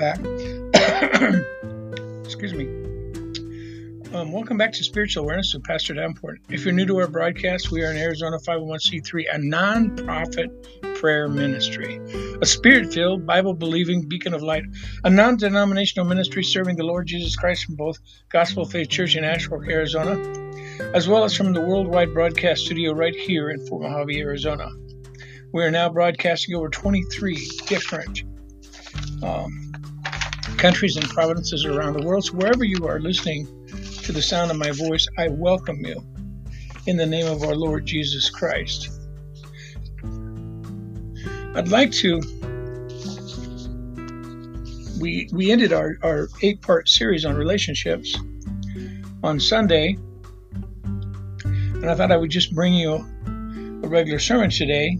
back. Excuse me. Um, welcome back to Spiritual Awareness with Pastor Davenport. If you're new to our broadcast, we are in Arizona 501c3, a non-profit prayer ministry, a spirit-filled, Bible-believing beacon of light, a non-denominational ministry serving the Lord Jesus Christ from both Gospel Faith Church in Asheville, Arizona, as well as from the worldwide broadcast studio right here in Fort Mojave, Arizona. We are now broadcasting over 23 different um, countries and provinces around the world. So wherever you are listening to the sound of my voice, I welcome you in the name of our Lord Jesus Christ. I'd like to. We, we ended our, our eight part series on relationships on Sunday, and I thought I would just bring you a regular sermon today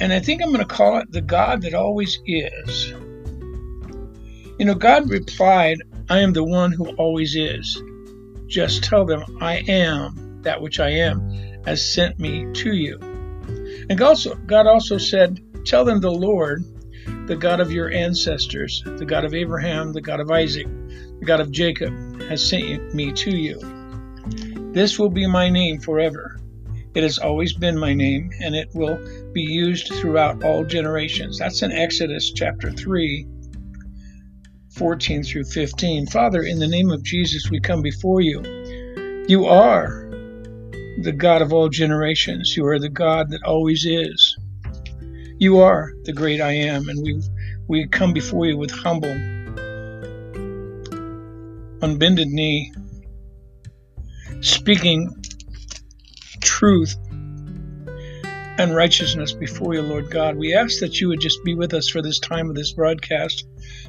and I think I'm going to call it the God that always is. You know, God replied, I am the one who always is. Just tell them, I am that which I am has sent me to you. And also, God also said, Tell them the Lord, the God of your ancestors, the God of Abraham, the God of Isaac, the God of Jacob, has sent me to you. This will be my name forever. It has always been my name, and it will be used throughout all generations. That's in Exodus chapter 3, 14 through 15. Father, in the name of Jesus, we come before you. You are the God of all generations. You are the God that always is. You are the great I am, and we we come before you with humble, unbended knee, speaking truth and righteousness before you, Lord God. We ask that you would just be with us for this time of this broadcast.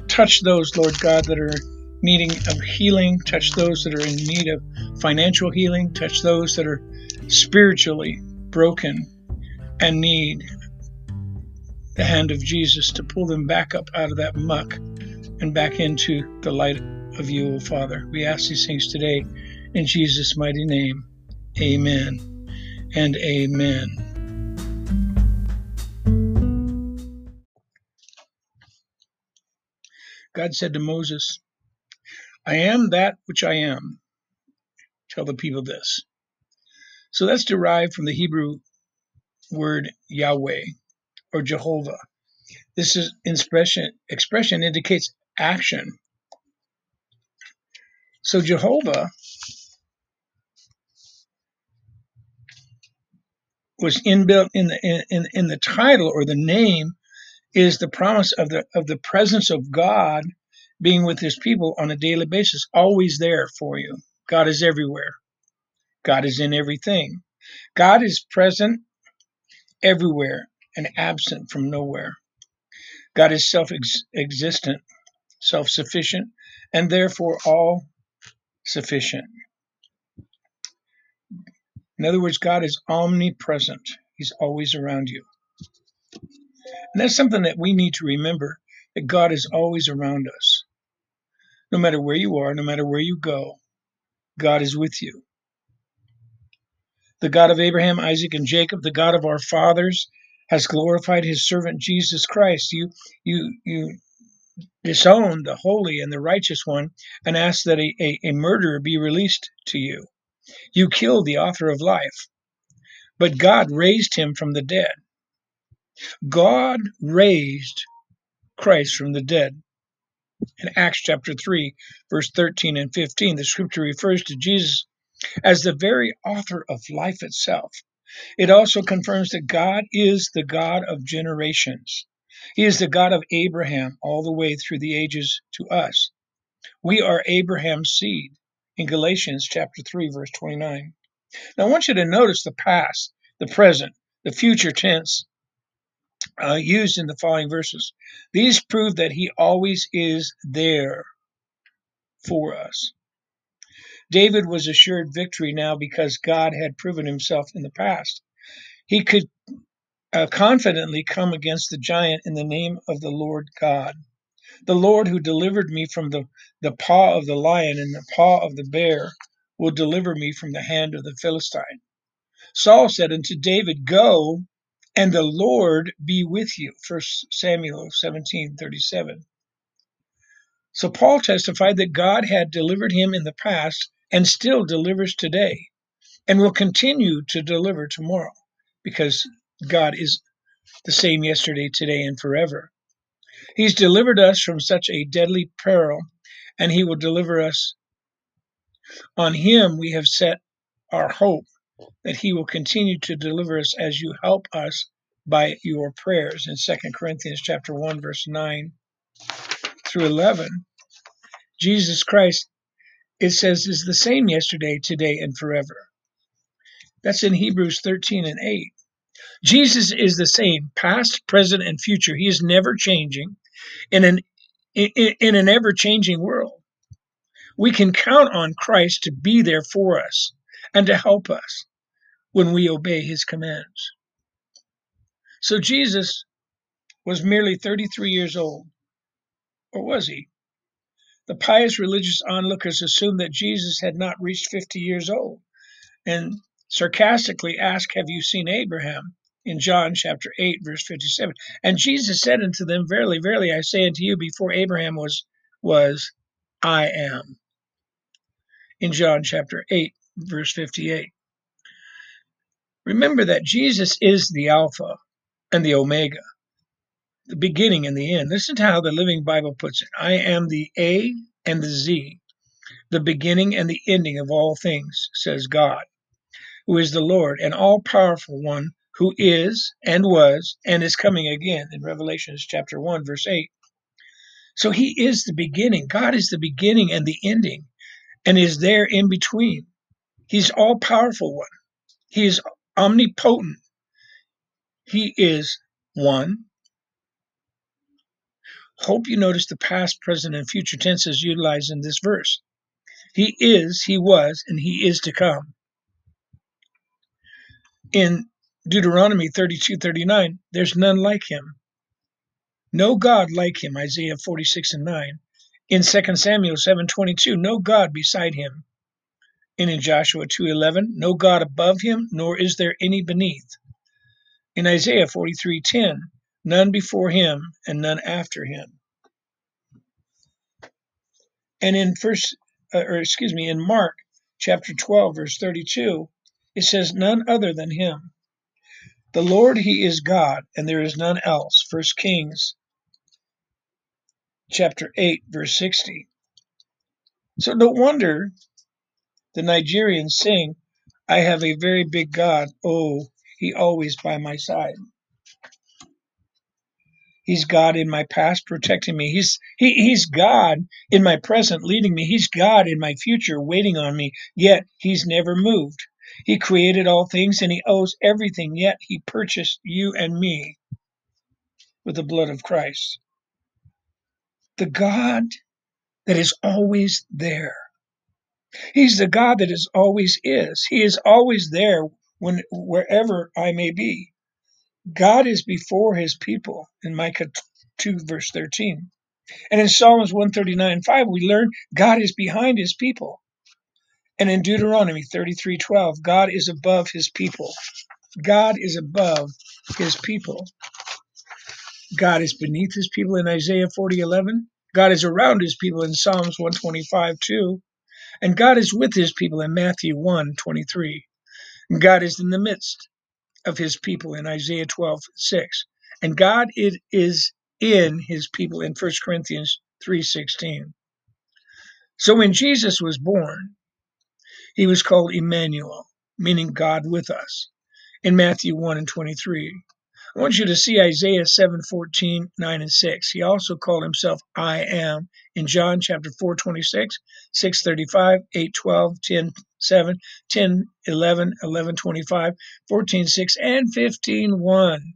Touch those, Lord God, that are needing of healing. Touch those that are in need of financial healing. Touch those that are spiritually broken and need the hand of Jesus to pull them back up out of that muck and back into the light of you, O Father. We ask these things today in Jesus' mighty name. Amen and amen. God said to Moses, I am that which I am. Tell the people this. So that's derived from the Hebrew word Yahweh or Jehovah. This is expression expression indicates action. So Jehovah was inbuilt in the in, in the title or the name is the promise of the of the presence of God being with his people on a daily basis, always there for you. God is everywhere. God is in everything. God is present everywhere and absent from nowhere. God is self existent, self sufficient, and therefore all sufficient. In other words, God is omnipresent. He's always around you. And that's something that we need to remember that God is always around us. No matter where you are, no matter where you go, God is with you. The God of Abraham, Isaac, and Jacob, the God of our fathers, has glorified his servant Jesus Christ. You you you disown the holy and the righteous one and ask that a, a, a murderer be released to you. You killed the author of life, but God raised him from the dead. God raised Christ from the dead. In Acts chapter 3, verse 13 and 15, the scripture refers to Jesus as the very author of life itself. It also confirms that God is the God of generations. He is the God of Abraham all the way through the ages to us. We are Abraham's seed in Galatians chapter 3 verse 29. Now I want you to notice the past, the present, the future tense uh, used in the following verses. These prove that he always is there for us. David was assured victory now because God had proven himself in the past. He could uh, confidently come against the giant in the name of the Lord God. The Lord who delivered me from the, the paw of the lion and the paw of the bear will deliver me from the hand of the Philistine. Saul said unto David, Go, and the Lord be with you. 1 Samuel 17 37. So Paul testified that God had delivered him in the past and still delivers today and will continue to deliver tomorrow because God is the same yesterday, today, and forever. He's delivered us from such a deadly peril, and He will deliver us. On Him we have set our hope that He will continue to deliver us as you help us by your prayers. In 2 Corinthians chapter 1 verse 9 through 11 Jesus Christ it says is the same yesterday today and forever. That's in Hebrews 13 and 8 Jesus is the same past present and future. He is never changing in an in, in an ever changing world. We can count on Christ to be there for us and to help us when we obey his commands so Jesus was merely 33 years old. Or was he? The pious religious onlookers assumed that Jesus had not reached 50 years old and sarcastically asked, Have you seen Abraham? in John chapter 8, verse 57. And Jesus said unto them, Verily, verily, I say unto you, before Abraham was, was I am. In John chapter 8, verse 58. Remember that Jesus is the Alpha and the Omega, the beginning and the end. Listen to how the Living Bible puts it I am the A and the Z, the beginning and the ending of all things, says God, who is the Lord and all powerful one who is and was and is coming again in Revelations chapter 1 verse 8. So he is the beginning. God is the beginning and the ending and is there in between. He's all powerful one. He is omnipotent. He is one. Hope you notice the past, present, and future tenses utilized in this verse. He is, he was, and he is to come. In Deuteronomy 32 39, there's none like him. No God like him, Isaiah 46 and 9. In 2 Samuel 7 22, no God beside him. And in Joshua 2:11, no God above him, nor is there any beneath. In Isaiah 43:10, none before him and none after him. And in first, uh, or excuse me, in Mark chapter 12, verse 32, it says, none other than him. The Lord, he is God, and there is none else. First Kings chapter 8, verse 60. So no wonder the Nigerians sing, I have a very big God. Oh, he always by my side. He's God in my past protecting me. He's he, he's God in my present leading me. He's God in my future waiting on me. Yet he's never moved. He created all things and he owes everything. Yet he purchased you and me with the blood of Christ. The God that is always there. He's the God that is always is. He is always there when wherever I may be. God is before his people in Micah 2, verse 13. And in Psalms 139, 5, we learn God is behind his people. And in Deuteronomy 33, 12, God is above his people. God is above his people. God is beneath his people in Isaiah 40, 11. God is around his people in Psalms 125, 2. And God is with his people in Matthew 1, 23. God is in the midst of his people in Isaiah 12, 6. And God it is in his people in 1 Corinthians 3:16. So when Jesus was born, he was called Emmanuel, meaning God with us, in Matthew 1 and 23. I want you to see Isaiah 7, 14, 9, and 6. He also called himself I am in John chapter 4, 26, 6, 35, 8, 12, 10, 7, 10, 11, 11, 25, 14, 6, and 15, 1.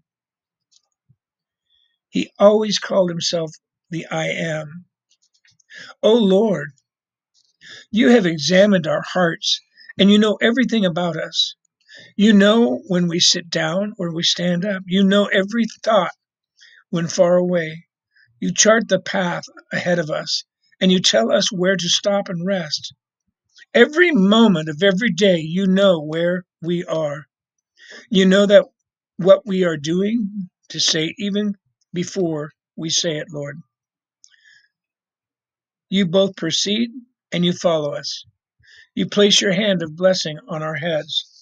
He always called himself the I am. O Lord, you have examined our hearts and you know everything about us. You know when we sit down or we stand up. You know every thought when far away. You chart the path ahead of us and you tell us where to stop and rest. Every moment of every day, you know where we are. You know that what we are doing to say even before we say it, Lord. You both proceed and you follow us. You place your hand of blessing on our heads.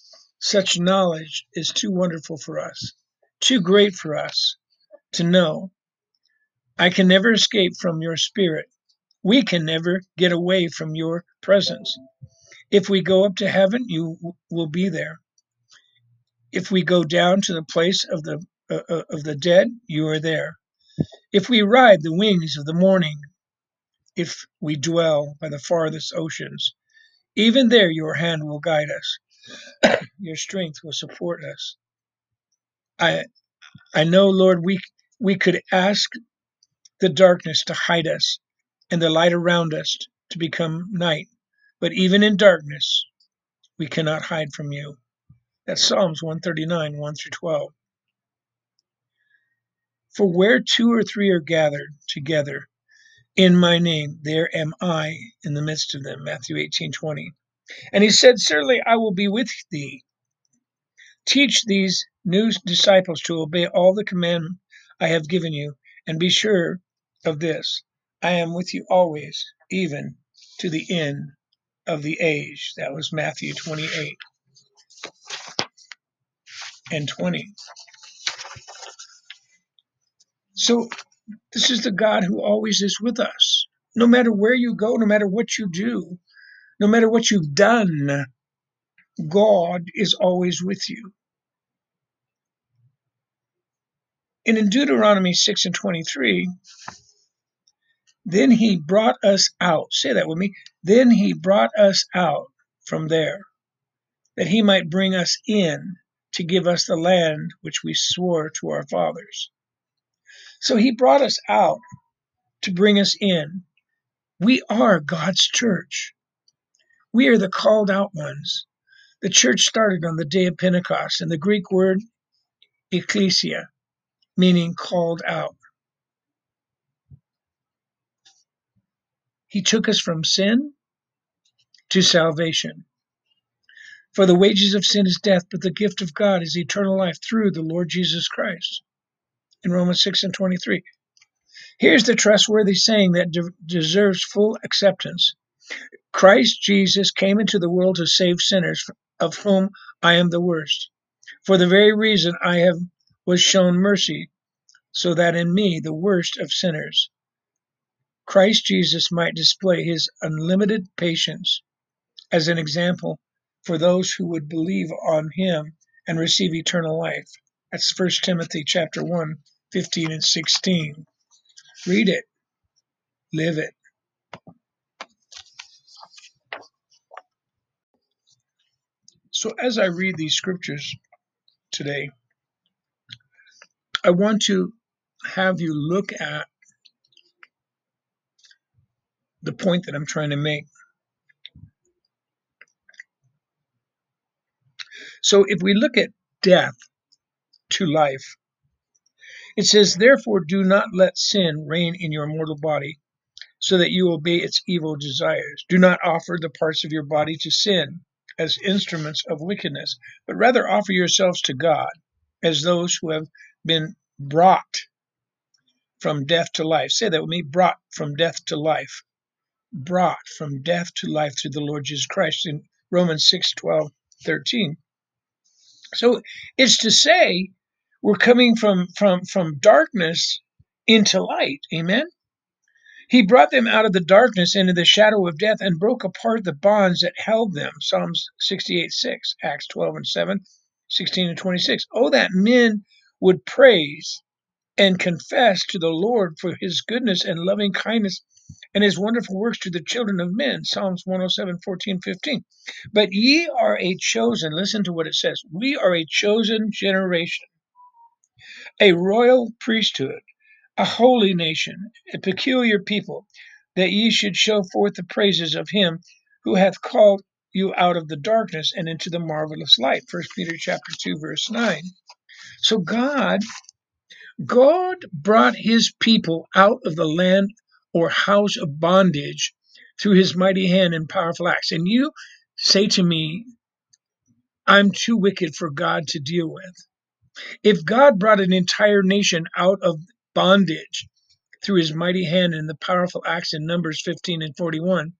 Such knowledge is too wonderful for us, too great for us to know. I can never escape from your spirit. We can never get away from your presence. If we go up to heaven, you will be there. If we go down to the place of the uh, uh, of the dead, you are there. If we ride the wings of the morning, if we dwell by the farthest oceans, even there your hand will guide us. Your strength will support us. I I know, Lord, we we could ask the darkness to hide us and the light around us to become night. But even in darkness, we cannot hide from you. That's Psalms 139, 1 through 12. For where two or three are gathered together in my name, there am I in the midst of them. Matthew 18, 20. And he said, Certainly I will be with thee. Teach these new disciples to obey all the command I have given you, and be sure of this I am with you always, even to the end of the age. That was Matthew 28 and 20. So, this is the God who always is with us. No matter where you go, no matter what you do, no matter what you've done, God is always with you. And in Deuteronomy 6 and 23, then he brought us out. Say that with me. Then he brought us out from there, that he might bring us in to give us the land which we swore to our fathers. So he brought us out to bring us in. We are God's church. We are the called out ones. The church started on the day of Pentecost, and the Greek word ecclesia, meaning called out. He took us from sin to salvation. For the wages of sin is death, but the gift of God is eternal life through the Lord Jesus Christ. In Romans 6 and 23. Here's the trustworthy saying that de- deserves full acceptance Christ Jesus came into the world to save sinners, of whom I am the worst. For the very reason I have was shown mercy, so that in me, the worst of sinners, Christ Jesus might display his unlimited patience as an example for those who would believe on him and receive eternal life. That's 1 Timothy chapter 1, 15 and 16. Read it. Live it. So as I read these scriptures today, I want to have you look at the point that I'm trying to make. So if we look at death to life, it says, Therefore do not let sin reign in your mortal body, so that you obey its evil desires. Do not offer the parts of your body to sin as instruments of wickedness, but rather offer yourselves to God as those who have been brought from death to life. Say that with me brought from death to life. Brought from death to life through the Lord Jesus Christ in Romans 6 12, 13. So it's to say we're coming from from from darkness into light. Amen. He brought them out of the darkness into the shadow of death and broke apart the bonds that held them. Psalms 68 6, Acts 12 and 7, 16 and 26. Oh, that men would praise and confess to the Lord for his goodness and loving kindness and his wonderful works to the children of men. Psalms 107, 14, 15. But ye are a chosen, listen to what it says. We are a chosen generation, a royal priesthood, a holy nation, a peculiar people, that ye should show forth the praises of him who hath called you out of the darkness and into the marvelous light. First Peter chapter 2, verse 9. So God God brought his people out of the land or house of bondage through his mighty hand and powerful acts. And you say to me, I'm too wicked for God to deal with. If God brought an entire nation out of bondage through his mighty hand and the powerful acts in Numbers 15 and 41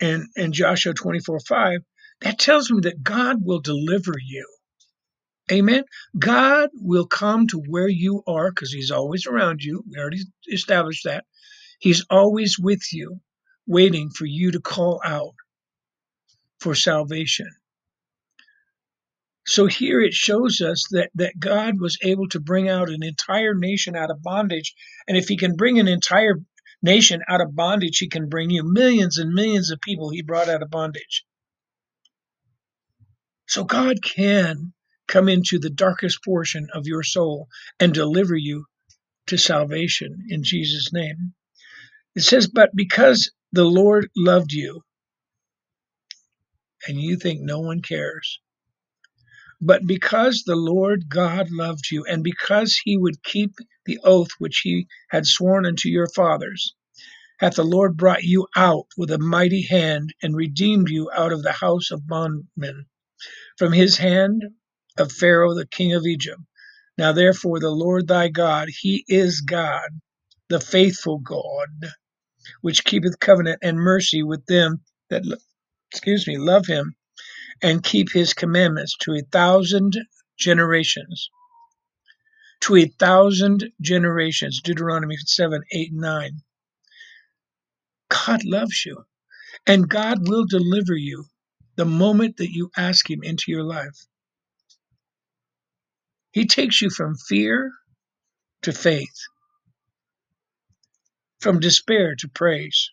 and, and Joshua 24 5, that tells me that God will deliver you. Amen. God will come to where you are because he's always around you. We already established that. He's always with you, waiting for you to call out for salvation. So here it shows us that, that God was able to bring out an entire nation out of bondage. And if he can bring an entire nation out of bondage, he can bring you millions and millions of people he brought out of bondage. So God can come into the darkest portion of your soul and deliver you to salvation in Jesus' name. It says, But because the Lord loved you, and you think no one cares, but because the Lord God loved you, and because he would keep the oath which he had sworn unto your fathers, hath the Lord brought you out with a mighty hand and redeemed you out of the house of bondmen, from his hand of Pharaoh the king of Egypt. Now therefore the Lord thy God, he is God, the faithful God, which keepeth covenant and mercy with them that excuse me, love him and keep his commandments to a thousand generations. To a thousand generations. Deuteronomy 7, 8, 9. God loves you, and God will deliver you the moment that you ask him into your life. He takes you from fear to faith, from despair to praise.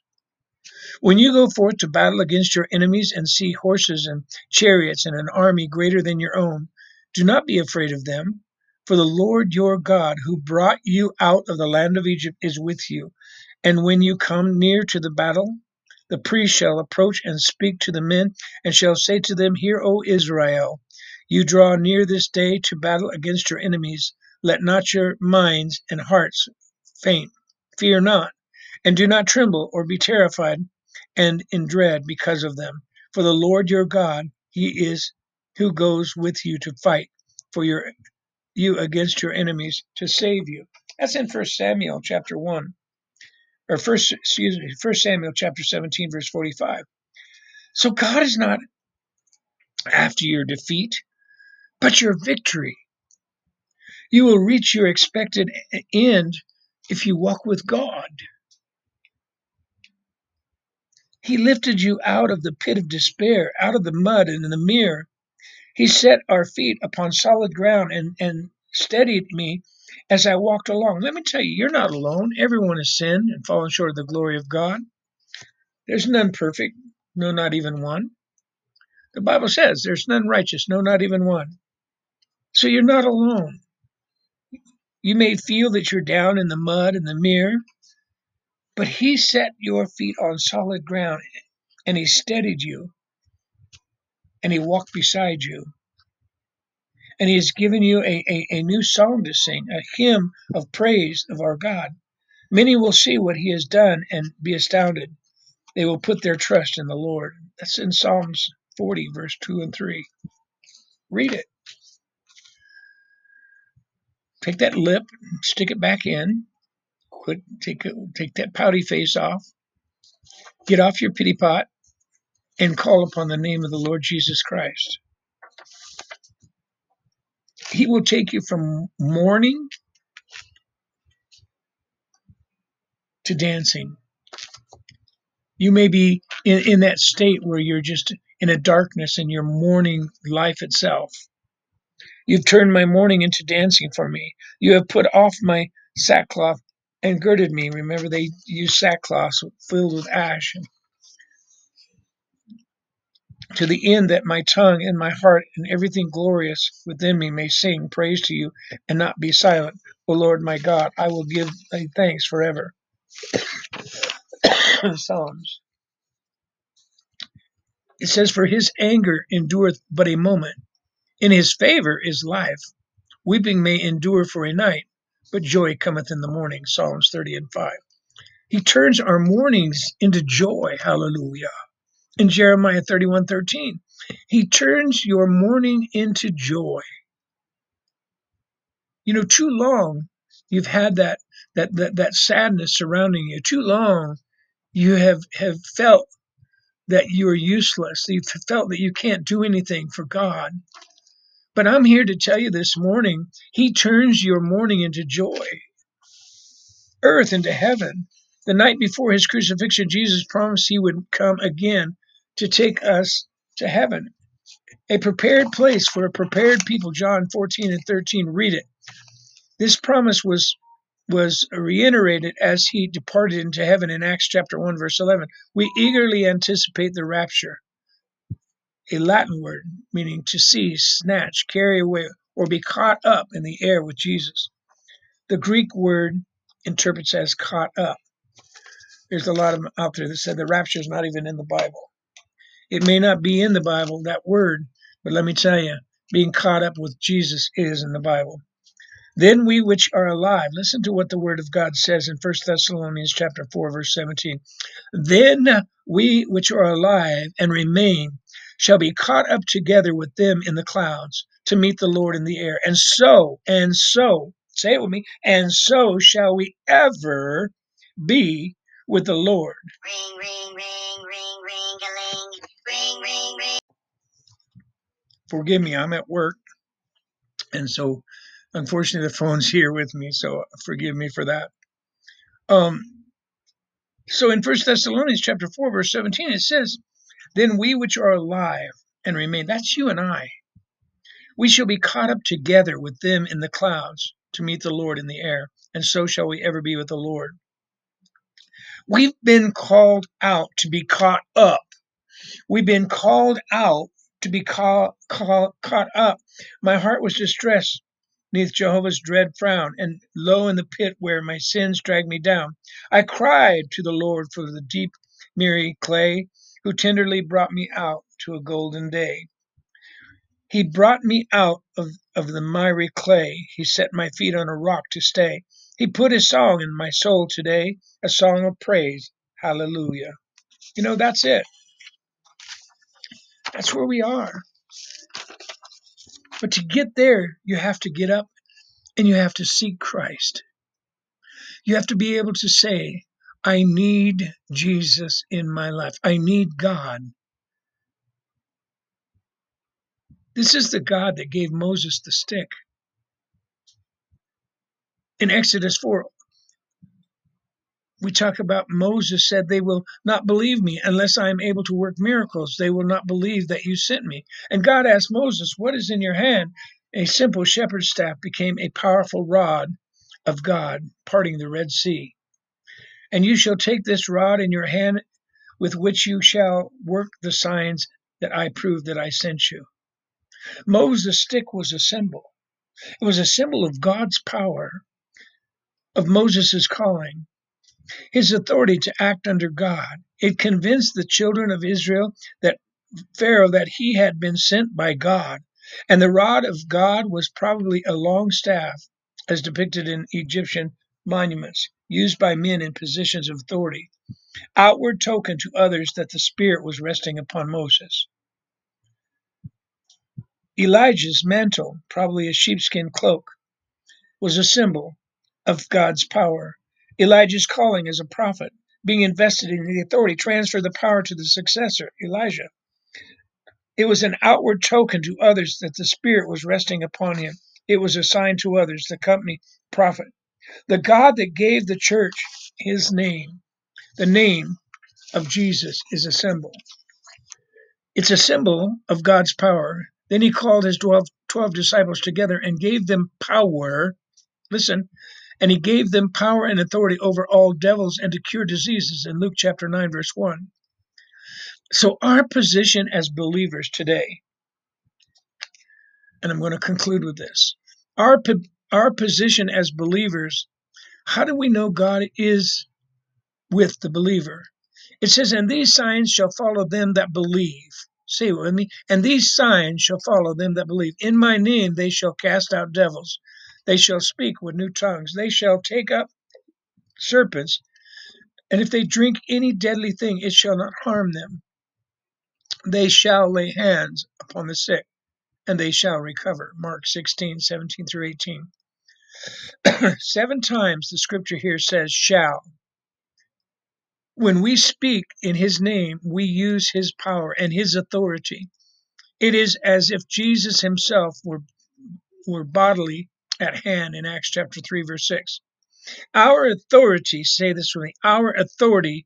When you go forth to battle against your enemies and see horses and chariots and an army greater than your own, do not be afraid of them, for the Lord your God, who brought you out of the land of Egypt, is with you. And when you come near to the battle, the priest shall approach and speak to the men, and shall say to them, Hear, O Israel, you draw near this day to battle against your enemies. Let not your minds and hearts faint. Fear not, and do not tremble or be terrified and in dread because of them. For the Lord your God, he is who goes with you to fight for your you against your enemies to save you. That's in First Samuel chapter 1. Or first excuse me, First Samuel chapter 17 verse 45. So God is not after your defeat, but your victory. You will reach your expected end if you walk with God. He lifted you out of the pit of despair, out of the mud and in the mirror. He set our feet upon solid ground and, and steadied me as I walked along. Let me tell you, you're not alone. Everyone has sinned and fallen short of the glory of God. There's none perfect, no, not even one. The Bible says there's none righteous, no, not even one. So you're not alone. You may feel that you're down in the mud and the mirror, but He set your feet on solid ground and he steadied you and he walked beside you. And he has given you a, a, a, new song to sing a hymn of praise of our god. Many will see what he has done and be astounded. They will put their trust in the lord. That's in psalms 40 verse 2 and 3 read it. Take that lip stick it back in quit take take that pouty face off get off your pity pot and call upon the name of the Lord Jesus Christ. He will take you from mourning to dancing. You may be in, in that state where you're just in a darkness and you're mourning life itself. You've turned my mourning into dancing for me. You have put off my sackcloth and girded me. Remember, they used sackcloth filled with ash to the end that my tongue and my heart and everything glorious within me may sing praise to you and not be silent. O Lord my God, I will give thy thanks forever. Psalms. It says, For his anger endureth but a moment. In his favor is life. Weeping may endure for a night, but joy cometh in the morning. Psalms 30 and 5. He turns our mournings into joy. Hallelujah in Jeremiah 31 13. He turns your mourning into joy. You know, too long you've had that that that, that sadness surrounding you. Too long you have have felt that you are useless. You've felt that you can't do anything for God. But I'm here to tell you this morning, He turns your mourning into joy, earth into heaven. The night before His crucifixion, Jesus promised He would come again to take us to heaven, a prepared place for a prepared people. John 14 and 13. Read it. This promise was was reiterated as he departed into heaven in Acts chapter 1 verse 11. We eagerly anticipate the rapture, a Latin word meaning to seize, snatch, carry away or be caught up in the air with Jesus. The Greek word interprets as caught up. There's a lot of them out there that said the rapture is not even in the Bible. It may not be in the Bible that word, but let me tell you, being caught up with Jesus is in the Bible. Then we which are alive, listen to what the word of God says in 1 Thessalonians chapter 4 verse 17. Then we which are alive and remain shall be caught up together with them in the clouds to meet the Lord in the air. And so, and so, say it with me, and so shall we ever be with the Lord. Ring, ring, ring, ring, ring, a ling, ring, ring, ring. Forgive me, I'm at work, and so unfortunately the phone's here with me, so forgive me for that. Um, so in First Thessalonians chapter four, verse seventeen, it says, "Then we which are alive and remain, that's you and I, we shall be caught up together with them in the clouds to meet the Lord in the air, and so shall we ever be with the Lord." We've been called out to be caught up. We've been called out to be caught, up. My heart was distressed neath Jehovah's dread frown, and low in the pit where my sins dragged me down. I cried to the Lord for the deep, miry clay, who tenderly brought me out to a golden day. He brought me out of, of the miry clay. He set my feet on a rock to stay. He put a song in my soul today, a song of praise. Hallelujah. You know, that's it. That's where we are. But to get there, you have to get up and you have to seek Christ. You have to be able to say, I need Jesus in my life. I need God. This is the God that gave Moses the stick. In Exodus 4, we talk about Moses said, They will not believe me unless I am able to work miracles. They will not believe that you sent me. And God asked Moses, What is in your hand? A simple shepherd's staff became a powerful rod of God, parting the Red Sea. And you shall take this rod in your hand with which you shall work the signs that I prove that I sent you. Moses' stick was a symbol. It was a symbol of God's power, of Moses' calling, his authority to act under God. It convinced the children of Israel that Pharaoh that he had been sent by God, and the rod of God was probably a long staff, as depicted in Egyptian monuments, used by men in positions of authority, outward token to others that the Spirit was resting upon Moses. Elijah's mantle, probably a sheepskin cloak, was a symbol of God's power. Elijah's calling as a prophet, being invested in the authority, transferred the power to the successor, Elisha. It was an outward token to others that the Spirit was resting upon him. It was a sign to others, the company prophet. The God that gave the church his name, the name of Jesus, is a symbol. It's a symbol of God's power. Then he called his 12, 12 disciples together and gave them power. Listen, and he gave them power and authority over all devils and to cure diseases in Luke chapter 9, verse 1. So, our position as believers today, and I'm going to conclude with this our, our position as believers, how do we know God is with the believer? It says, And these signs shall follow them that believe. Say it with me. And these signs shall follow them that believe. In my name they shall cast out devils. They shall speak with new tongues. They shall take up serpents. And if they drink any deadly thing, it shall not harm them. they shall lay hands upon the sick and they shall recover. Mark 16, 17 through 18. Seven times the scripture here says shall. When we speak in his name, we use his power and his authority. It is as if Jesus himself were, were bodily at hand in Acts chapter 3, verse 6. Our authority, say this with me, our authority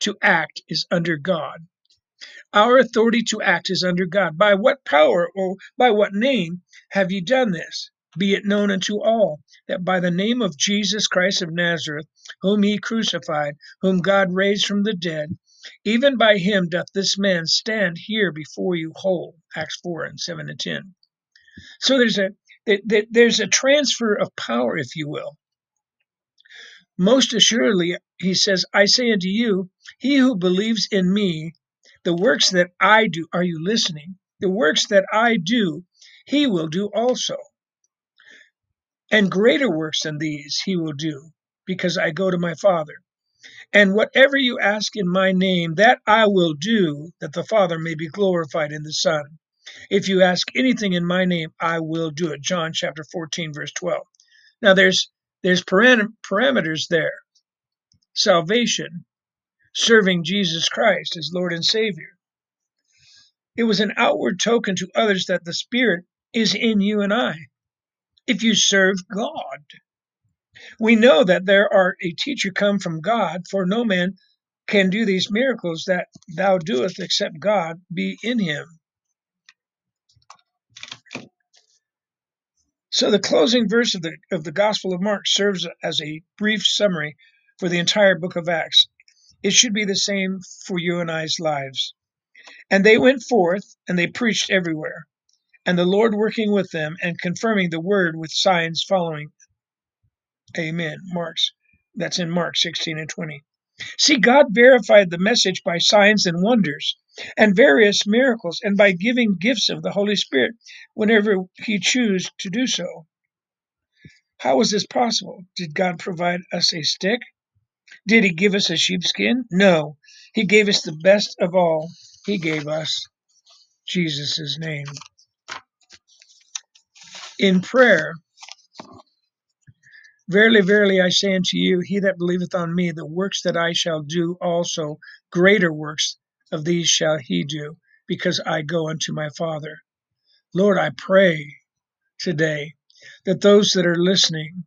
to act is under God. Our authority to act is under God. By what power or by what name have ye done this? Be it known unto all that by the name of Jesus Christ of Nazareth, whom ye crucified, whom God raised from the dead, even by him doth this man stand here before you whole. Acts 4 and 7 and 10. So there's a there's a transfer of power, if you will. Most assuredly, he says, I say unto you, he who believes in me, the works that I do, are you listening? The works that I do, he will do also. And greater works than these he will do, because I go to my Father. And whatever you ask in my name, that I will do, that the Father may be glorified in the Son. If you ask anything in my name, I will do it. John chapter 14, verse 12. Now there's there's param- parameters there. Salvation, serving Jesus Christ as Lord and Savior. It was an outward token to others that the Spirit is in you and I. If you serve God, we know that there are a teacher come from God, for no man can do these miracles that thou doest except God be in him. So the closing verse of the of the Gospel of Mark serves as a brief summary for the entire book of Acts. It should be the same for you and I's lives. And they went forth and they preached everywhere, and the Lord working with them and confirming the word with signs following. Amen. Mark's that's in Mark 16 and 20. See, God verified the message by signs and wonders and various miracles and by giving gifts of the Holy Spirit whenever He chose to do so. How was this possible? Did God provide us a stick? Did He give us a sheepskin? No. He gave us the best of all. He gave us Jesus' name. In prayer, Verily, verily, I say unto you, he that believeth on me, the works that I shall do also, greater works of these shall he do, because I go unto my Father. Lord, I pray today that those that are listening,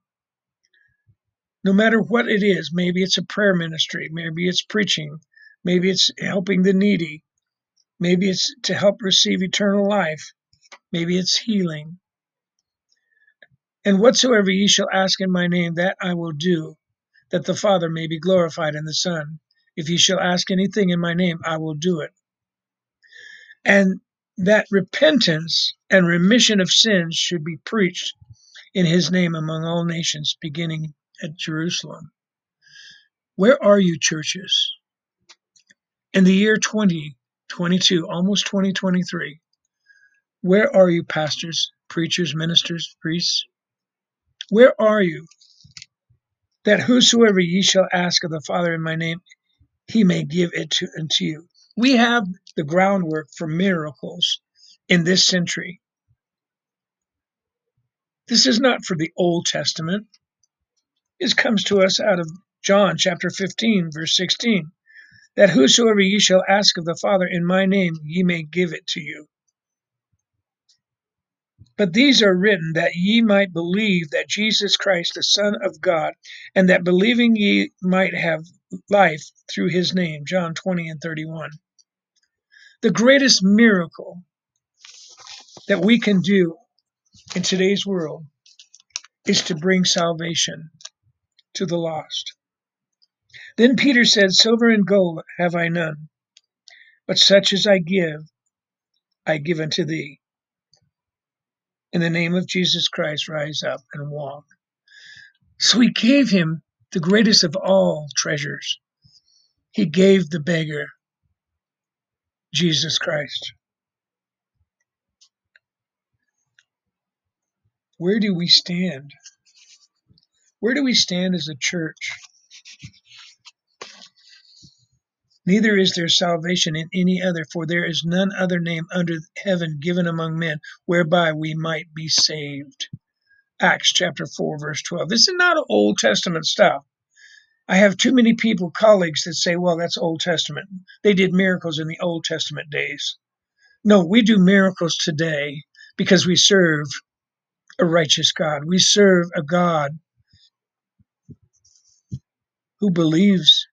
no matter what it is, maybe it's a prayer ministry, maybe it's preaching, maybe it's helping the needy, maybe it's to help receive eternal life, maybe it's healing. And whatsoever ye shall ask in my name, that I will do, that the Father may be glorified in the Son. If ye shall ask anything in my name, I will do it. And that repentance and remission of sins should be preached in his name among all nations, beginning at Jerusalem. Where are you, churches? In the year 2022, almost 2023, where are you, pastors, preachers, ministers, priests? Where are you? That whosoever ye shall ask of the Father in my name, he may give it to, unto you. We have the groundwork for miracles in this century. This is not for the Old Testament. This comes to us out of John chapter 15, verse 16. That whosoever ye shall ask of the Father in my name, ye may give it to you. But these are written that ye might believe that Jesus Christ, the Son of God, and that believing ye might have life through his name. John 20 and 31. The greatest miracle that we can do in today's world is to bring salvation to the lost. Then Peter said, Silver and gold have I none, but such as I give, I give unto thee. In the name of Jesus Christ, rise up and walk. So he gave him the greatest of all treasures. He gave the beggar Jesus Christ. Where do we stand? Where do we stand as a church? Neither is there salvation in any other, for there is none other name under heaven given among men whereby we might be saved. Acts chapter 4, verse 12. This is not Old Testament stuff. I have too many people, colleagues, that say, well, that's Old Testament. They did miracles in the Old Testament days. No, we do miracles today because we serve a righteous God. We serve a God who believes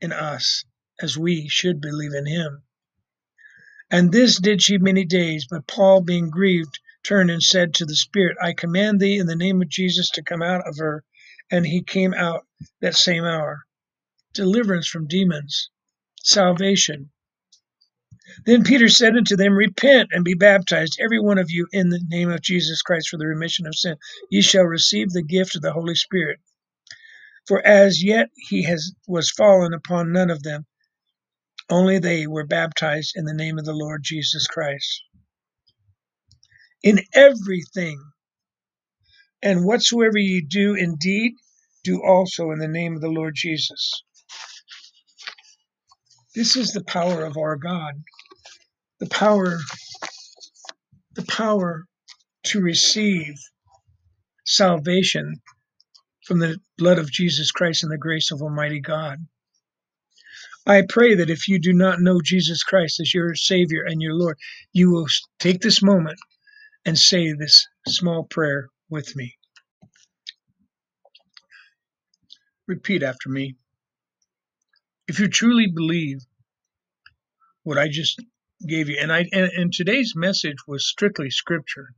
in us as we should believe in him. And this did she many days, but Paul, being grieved, turned and said to the Spirit, I command thee in the name of Jesus to come out of her. And he came out that same hour. Deliverance from demons, salvation. Then Peter said unto them, Repent and be baptized, every one of you, in the name of Jesus Christ for the remission of sin. Ye shall receive the gift of the Holy Spirit. For as yet he has was fallen upon none of them, only they were baptized in the name of the Lord Jesus Christ. In everything and whatsoever ye do indeed, do also in the name of the Lord Jesus. This is the power of our God. The power the power to receive salvation from the blood of Jesus Christ and the grace of Almighty God. I pray that if you do not know Jesus Christ as your Savior and your Lord, you will take this moment and say this small prayer with me. Repeat after me. If you truly believe what I just gave you, and I and, and today's message was strictly scripture.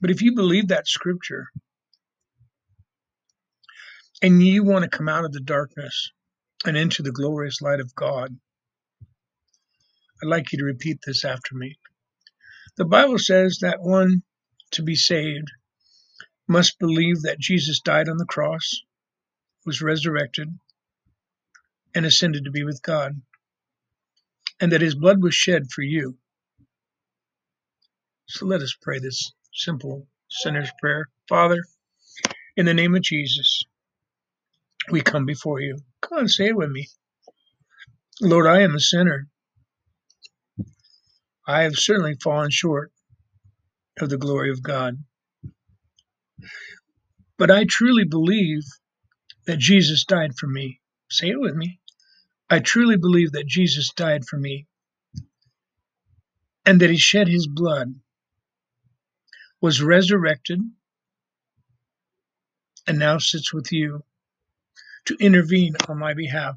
But if you believe that scripture and you want to come out of the darkness and into the glorious light of God, I'd like you to repeat this after me. The Bible says that one to be saved must believe that Jesus died on the cross, was resurrected, and ascended to be with God, and that his blood was shed for you. So let us pray this simple sinner's prayer. Father, in the name of Jesus, we come before you. Come on, say it with me. Lord, I am a sinner. I have certainly fallen short of the glory of God. But I truly believe that Jesus died for me. Say it with me. I truly believe that Jesus died for me and that he shed his blood, was resurrected, and now sits with you to intervene on my behalf.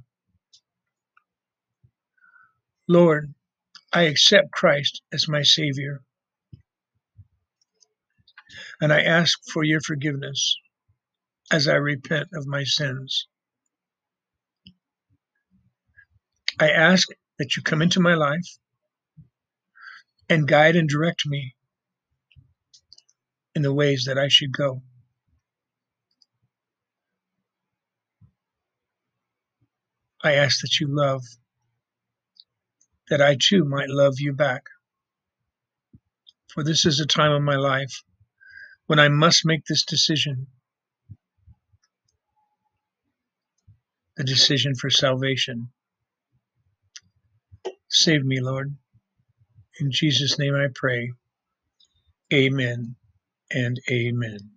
Lord, I accept Christ as my Savior, and I ask for your forgiveness as I repent of my sins. I ask that you come into my life and guide and direct me in the ways that I should go. I ask that you love, that I too might love you back. For this is a time of my life when I must make this decision the decision for salvation. Save me, Lord. In Jesus' name I pray. Amen and amen.